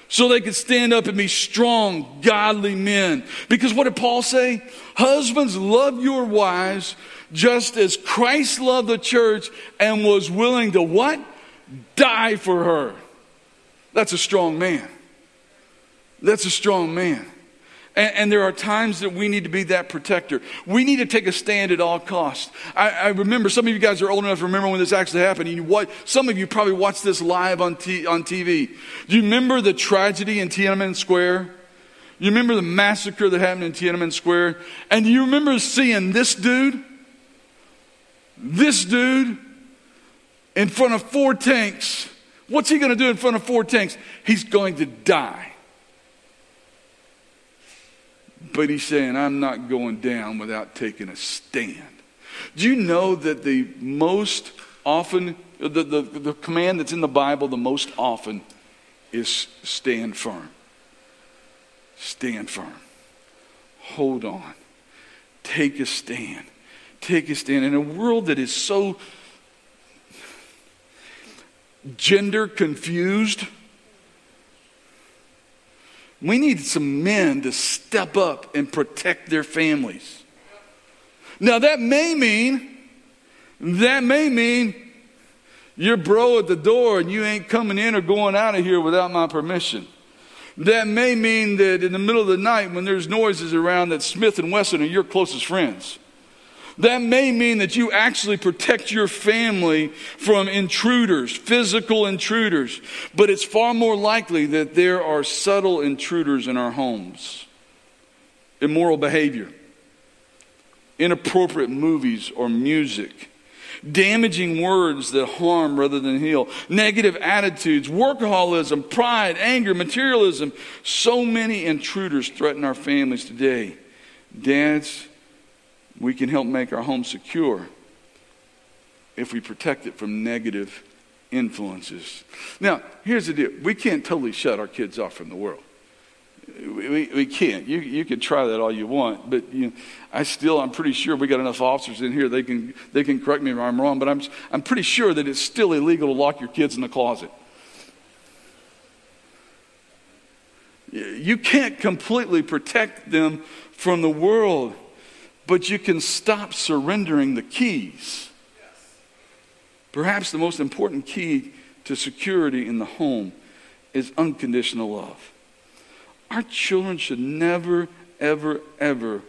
So they could stand up and be strong, godly men. Because what did Paul say? Husbands, love your wives just as Christ loved the church and was willing to what? Die for her. That's a strong man. That's a strong man. And, and, there are times that we need to be that protector. We need to take a stand at all costs. I, I, remember some of you guys are old enough to remember when this actually happened. You, what, some of you probably watched this live on, t, on TV. Do you remember the tragedy in Tiananmen Square? You remember the massacre that happened in Tiananmen Square? And do you remember seeing this dude? This dude in front of four tanks. What's he going to do in front of four tanks? He's going to die. But he's saying, I'm not going down without taking a stand. Do you know that the most often, the, the, the command that's in the Bible the most often is stand firm? Stand firm. Hold on. Take a stand. Take a stand. In a world that is so gender confused, we need some men to step up and protect their families. Now, that may mean, that may mean you're bro at the door and you ain't coming in or going out of here without my permission. That may mean that in the middle of the night when there's noises around that Smith and Wesson are your closest friends. That may mean that you actually protect your family from intruders, physical intruders, but it's far more likely that there are subtle intruders in our homes. Immoral behavior, inappropriate movies or music, damaging words that harm rather than heal, negative attitudes, workaholism, pride, anger, materialism. So many intruders threaten our families today. Dads, we can help make our home secure if we protect it from negative influences. Now, here's the deal we can't totally shut our kids off from the world. We, we can't. You, you can try that all you want, but you know, I still, I'm pretty sure we got enough officers in here, they can, they can correct me if I'm wrong, but I'm, I'm pretty sure that it's still illegal to lock your kids in the closet. You can't completely protect them from the world but you can stop surrendering the keys. Perhaps the most important key to security in the home is unconditional love. Our children should never, ever, ever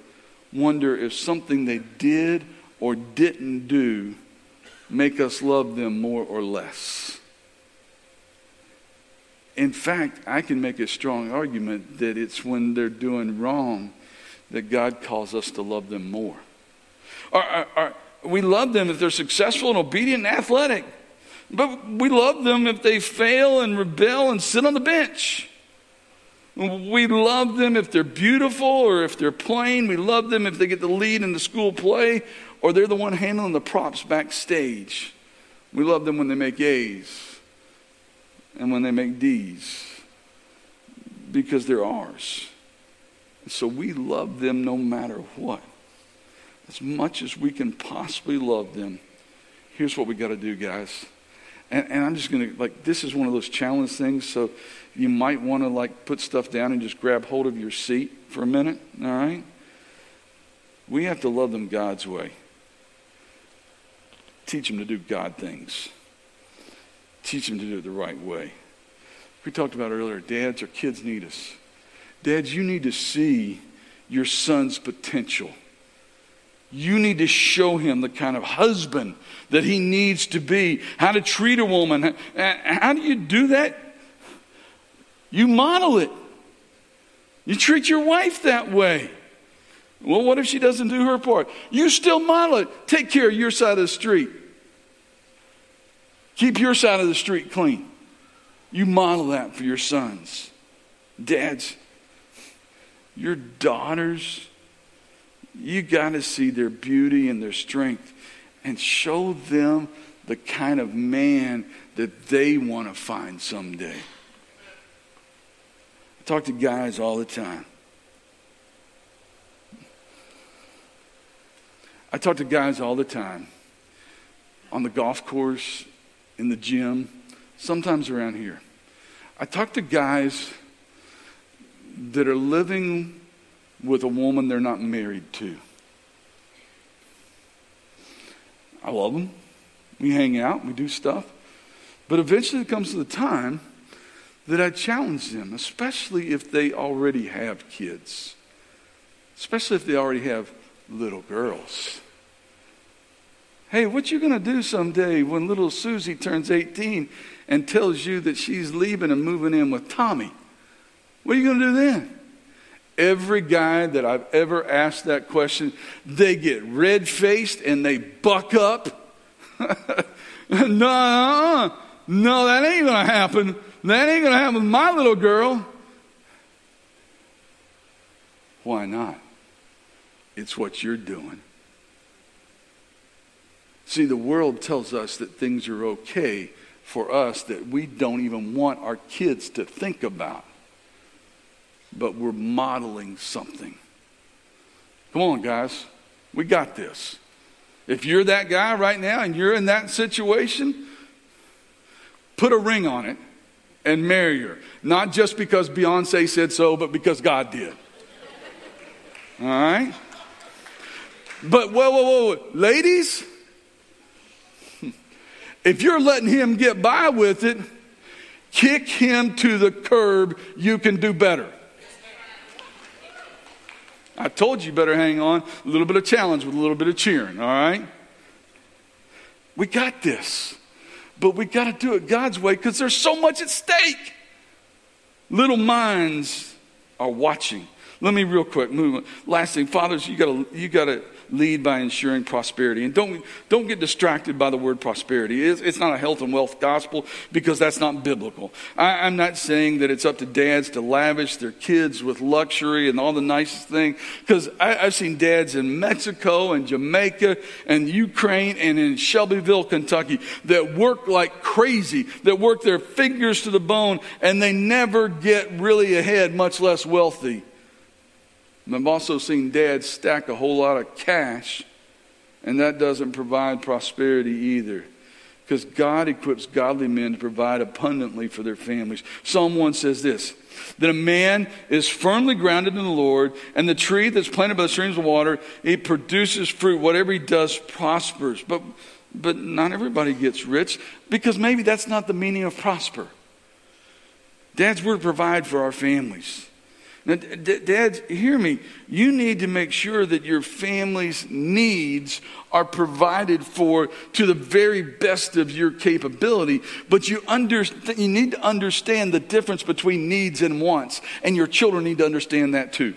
wonder if something they did or didn't do make us love them more or less. In fact, I can make a strong argument that it's when they're doing wrong that God calls us to love them more. Or, or, or, we love them if they're successful and obedient and athletic, but we love them if they fail and rebel and sit on the bench. We love them if they're beautiful or if they're plain. We love them if they get the lead in the school play or they're the one handling the props backstage. We love them when they make A's and when they make D's because they're ours. So we love them no matter what. As much as we can possibly love them, here's what we got to do, guys. And, and I'm just going to, like, this is one of those challenge things. So you might want to, like, put stuff down and just grab hold of your seat for a minute, all right? We have to love them God's way. Teach them to do God things. Teach them to do it the right way. We talked about earlier, dads or kids need us. Dads, you need to see your son's potential. You need to show him the kind of husband that he needs to be, how to treat a woman. How do you do that? You model it. You treat your wife that way. Well, what if she doesn't do her part? You still model it. Take care of your side of the street. Keep your side of the street clean. You model that for your sons. Dads, your daughters, you got to see their beauty and their strength and show them the kind of man that they want to find someday. I talk to guys all the time. I talk to guys all the time on the golf course, in the gym, sometimes around here. I talk to guys that are living with a woman they're not married to. I love them. We hang out, we do stuff. But eventually it comes to the time that I challenge them, especially if they already have kids, especially if they already have little girls. Hey, what you going to do someday when little Susie turns 18 and tells you that she's leaving and moving in with Tommy? What are you going to do then? Every guy that I've ever asked that question, they get red faced and they buck up. no, no, that ain't going to happen. That ain't going to happen with my little girl. Why not? It's what you're doing. See, the world tells us that things are okay for us that we don't even want our kids to think about but we're modeling something. Come on, guys. We got this. If you're that guy right now and you're in that situation, put a ring on it and marry her. Not just because Beyonce said so, but because God did. All right? But whoa, whoa, whoa, ladies, if you're letting him get by with it, kick him to the curb. You can do better. I told you better hang on. A little bit of challenge with a little bit of cheering, all right? We got this. But we got to do it God's way because there's so much at stake. Little minds are watching. Let me real quick move. Last thing, fathers, you got to you got to lead by ensuring prosperity. And don't, don't get distracted by the word prosperity. It's, it's not a health and wealth gospel because that's not biblical. I, I'm not saying that it's up to dads to lavish their kids with luxury and all the nicest thing because I've seen dads in Mexico and Jamaica and Ukraine and in Shelbyville, Kentucky that work like crazy, that work their fingers to the bone and they never get really ahead, much less wealthy. And I've also seen dads stack a whole lot of cash, and that doesn't provide prosperity either. Because God equips godly men to provide abundantly for their families. Psalm 1 says this that a man is firmly grounded in the Lord, and the tree that's planted by the streams of water, it produces fruit. Whatever he does prospers. But, but not everybody gets rich because maybe that's not the meaning of prosper. Dads, we're to provide for our families. Now, dads, hear me. You need to make sure that your family's needs are provided for to the very best of your capability, but you, you need to understand the difference between needs and wants, and your children need to understand that too.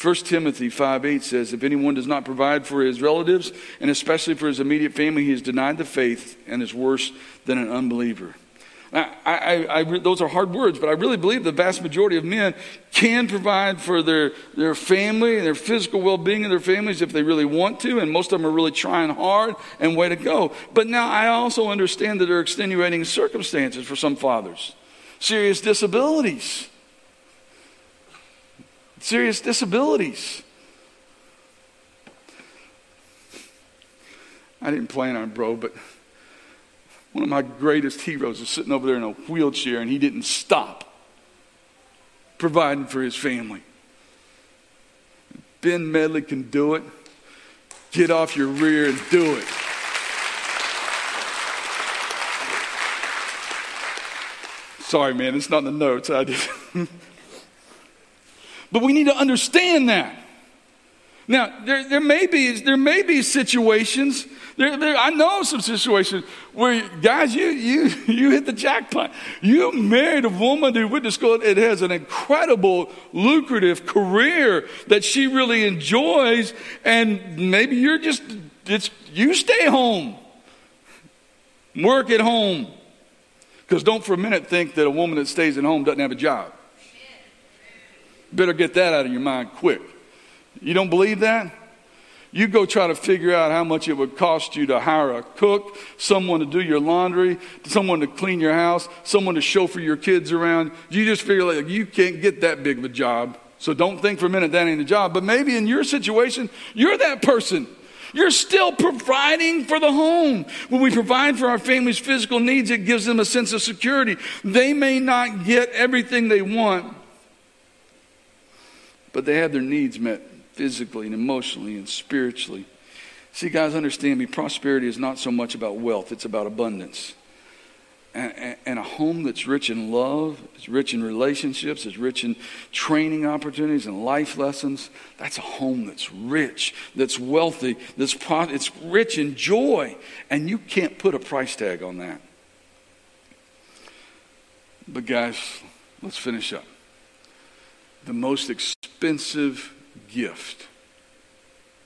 1 Timothy 5 8 says, If anyone does not provide for his relatives, and especially for his immediate family, he has denied the faith and is worse than an unbeliever. I, I, I, those are hard words, but I really believe the vast majority of men can provide for their, their family and their physical well being of their families if they really want to, and most of them are really trying hard and way to go. But now I also understand that there are extenuating circumstances for some fathers serious disabilities. Serious disabilities. I didn't plan on bro, but one of my greatest heroes is sitting over there in a wheelchair and he didn't stop providing for his family. Ben Medley can do it. Get off your rear and do it. Sorry, man, it's not in the notes. I did. but we need to understand that. Now, there, there, may, be, there may be situations, there, there, I know some situations where, guys, you, you, you hit the jackpot. You married a woman who went to school and has an incredible, lucrative career that she really enjoys, and maybe you're just, it's, you stay home, work at home. Because don't for a minute think that a woman that stays at home doesn't have a job. Better get that out of your mind quick. You don't believe that? You go try to figure out how much it would cost you to hire a cook, someone to do your laundry, someone to clean your house, someone to chauffeur your kids around. You just figure like you can't get that big of a job. So don't think for a minute that ain't a job. But maybe in your situation, you're that person. You're still providing for the home. When we provide for our family's physical needs, it gives them a sense of security. They may not get everything they want, but they have their needs met physically and emotionally and spiritually. See, guys, understand me, prosperity is not so much about wealth, it's about abundance. And, and, a home that's rich in love, it's rich in relationships, it's rich in training opportunities and life lessons. That's a home that's rich, that's wealthy, that's pro- it's rich in joy, and you can't put a price tag on that. But guys, let's finish up. The most expensive gift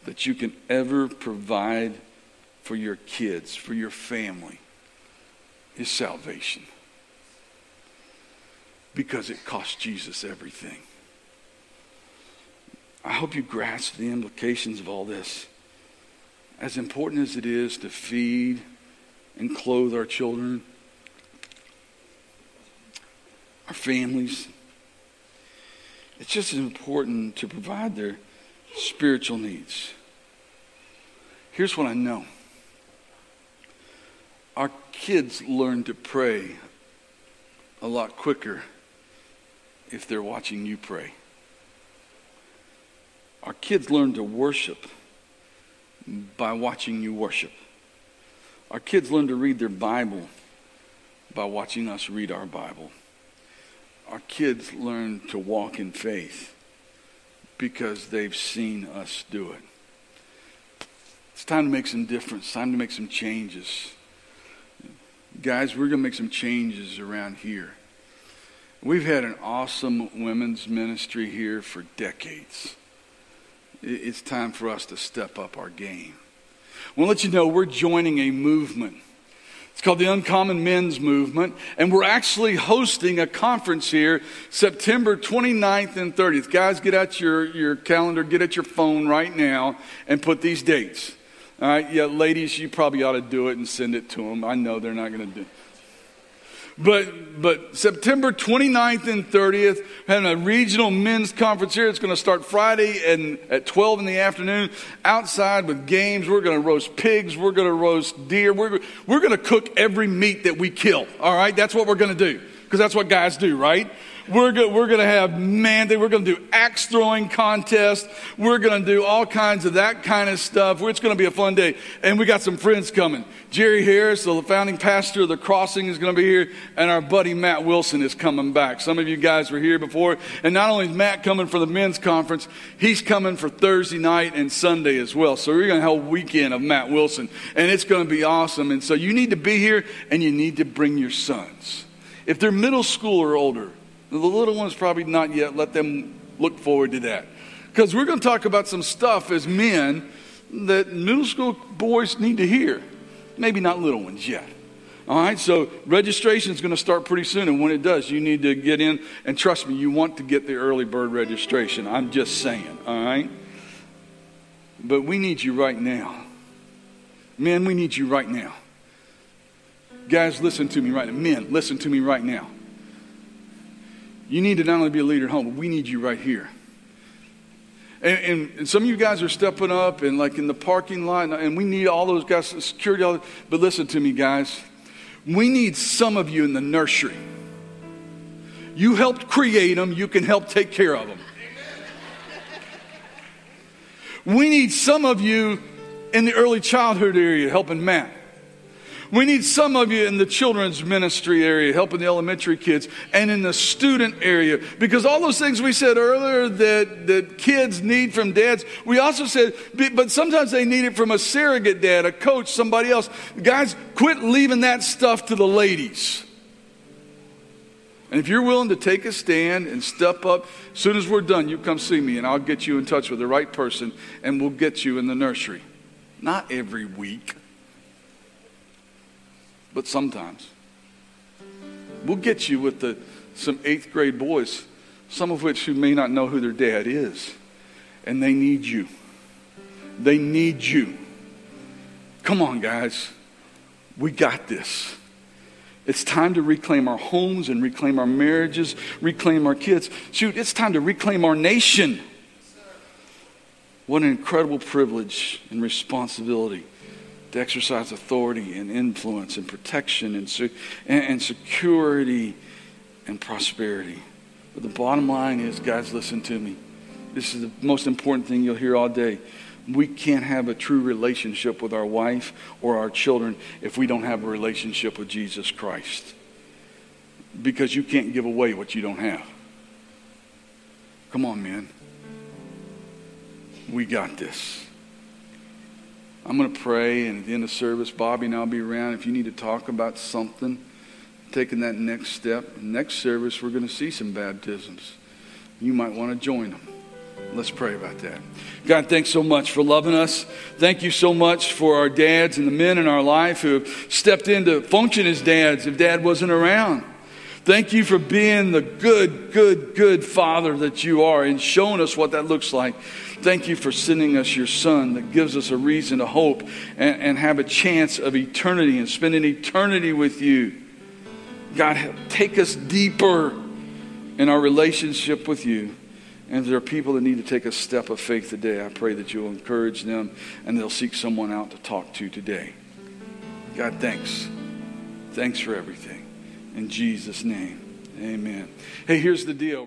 that you can ever provide for your kids, for your family, is salvation. Because it cost Jesus everything. I hope you grasp the implications of all this. As important as it is to feed and clothe our children, our families, it's just as important to provide their spiritual needs. Here's what I know our kids learn to pray a lot quicker if they're watching you pray. Our kids learn to worship by watching you worship. Our kids learn to read their Bible by watching us read our Bible our kids learn to walk in faith because they've seen us do it. It's time to make some difference, time to make some changes. Guys, we're going to make some changes around here. We've had an awesome women's ministry here for decades. It's time for us to step up our game. I want to let you know we're joining a movement it's called the Uncommon Men's Movement, and we're actually hosting a conference here September 29th and 30th. Guys, get out your, your calendar, get at your phone right now, and put these dates. All right, yeah, ladies, you probably ought to do it and send it to them. I know they're not going to do it. But, but September 29th and 30th, having a regional men's conference here. It's going to start Friday and at 12 in the afternoon outside with games. We're going to roast pigs. We're going to roast deer. We're, we're going to cook every meat that we kill. All right. That's what we're going to do because that's what guys do, right? We're, go, we're going to have, man, we're going to do axe throwing contest. We're going to do all kinds of that kind of stuff. It's going to be a fun day. And we got some friends coming. Jerry Harris, the founding pastor of the Crossing, is going to be here. And our buddy Matt Wilson is coming back. Some of you guys were here before. And not only is Matt coming for the men's conference, he's coming for Thursday night and Sunday as well. So we're going to have a weekend of Matt Wilson. And it's going to be awesome. And so you need to be here and you need to bring your sons. If they're middle school or older, the little ones probably not yet. Let them look forward to that. Because we're going to talk about some stuff as men that middle school boys need to hear. Maybe not little ones yet. All right, so registration is going to start pretty soon, and when it does, you need to get in. And trust me, you want to get the early bird registration. I'm just saying, all right? But we need you right now. Men, we need you right now. Guys, listen to me right now. Men, listen to me right now. You need to not only be a leader at home, but we need you right here. And, and, and, some of you guys are stepping up and like in the parking lot, and we need all those guys, security. All, but listen to me, guys. We need some of you in the nursery. You helped create them, you can help take care of them. We need some of you in the early childhood area helping Matt. We need some of you in the children's ministry area, helping the elementary kids, and in the student area. Because all those things we said earlier that, that kids need from dads, we also said, but sometimes they need it from a surrogate dad, a coach, somebody else. Guys, quit leaving that stuff to the ladies. And if you're willing to take a stand and step up, as soon as we're done, you come see me and I'll get you in touch with the right person and we'll get you in the nursery. Not every week but sometimes. We'll get you with the, some eighth grade boys, some of which who may not know who their dad is, and they need you. They need you. Come on, guys. We got this. It's time to reclaim our homes and reclaim our marriages, reclaim our kids. Shoot, it's time to reclaim our nation. What an incredible privilege and responsibility to exercise authority and influence and protection and, and, and security and prosperity. But the bottom line is, guys, listen to me. This is the most important thing you'll hear all day. We can't have a true relationship with our wife or our children if we don't have a relationship with Jesus Christ. Because you can't give away what you don't have. Come on, man. We got this. I'm going to pray, and at the end of service, Bobby and I'll be around. If you need to talk about something, taking that next step, next service, we're going to see some baptisms. You might want to join them. Let's pray about that. God, thanks so much for loving us. Thank you so much for our dads and the men in our life who have stepped in to function as dads if dad wasn't around. Thank you for being the good, good, good father that you are and showing us what that looks like. Thank you for sending us your son that gives us a reason to hope and, and have a chance of eternity and spending eternity with you. God, take us deeper in our relationship with you. And there are people that need to take a step of faith today, I pray that you'll encourage them and they'll seek someone out to talk to today. God, thanks. Thanks for everything. In Jesus' name, amen. Hey, here's the deal.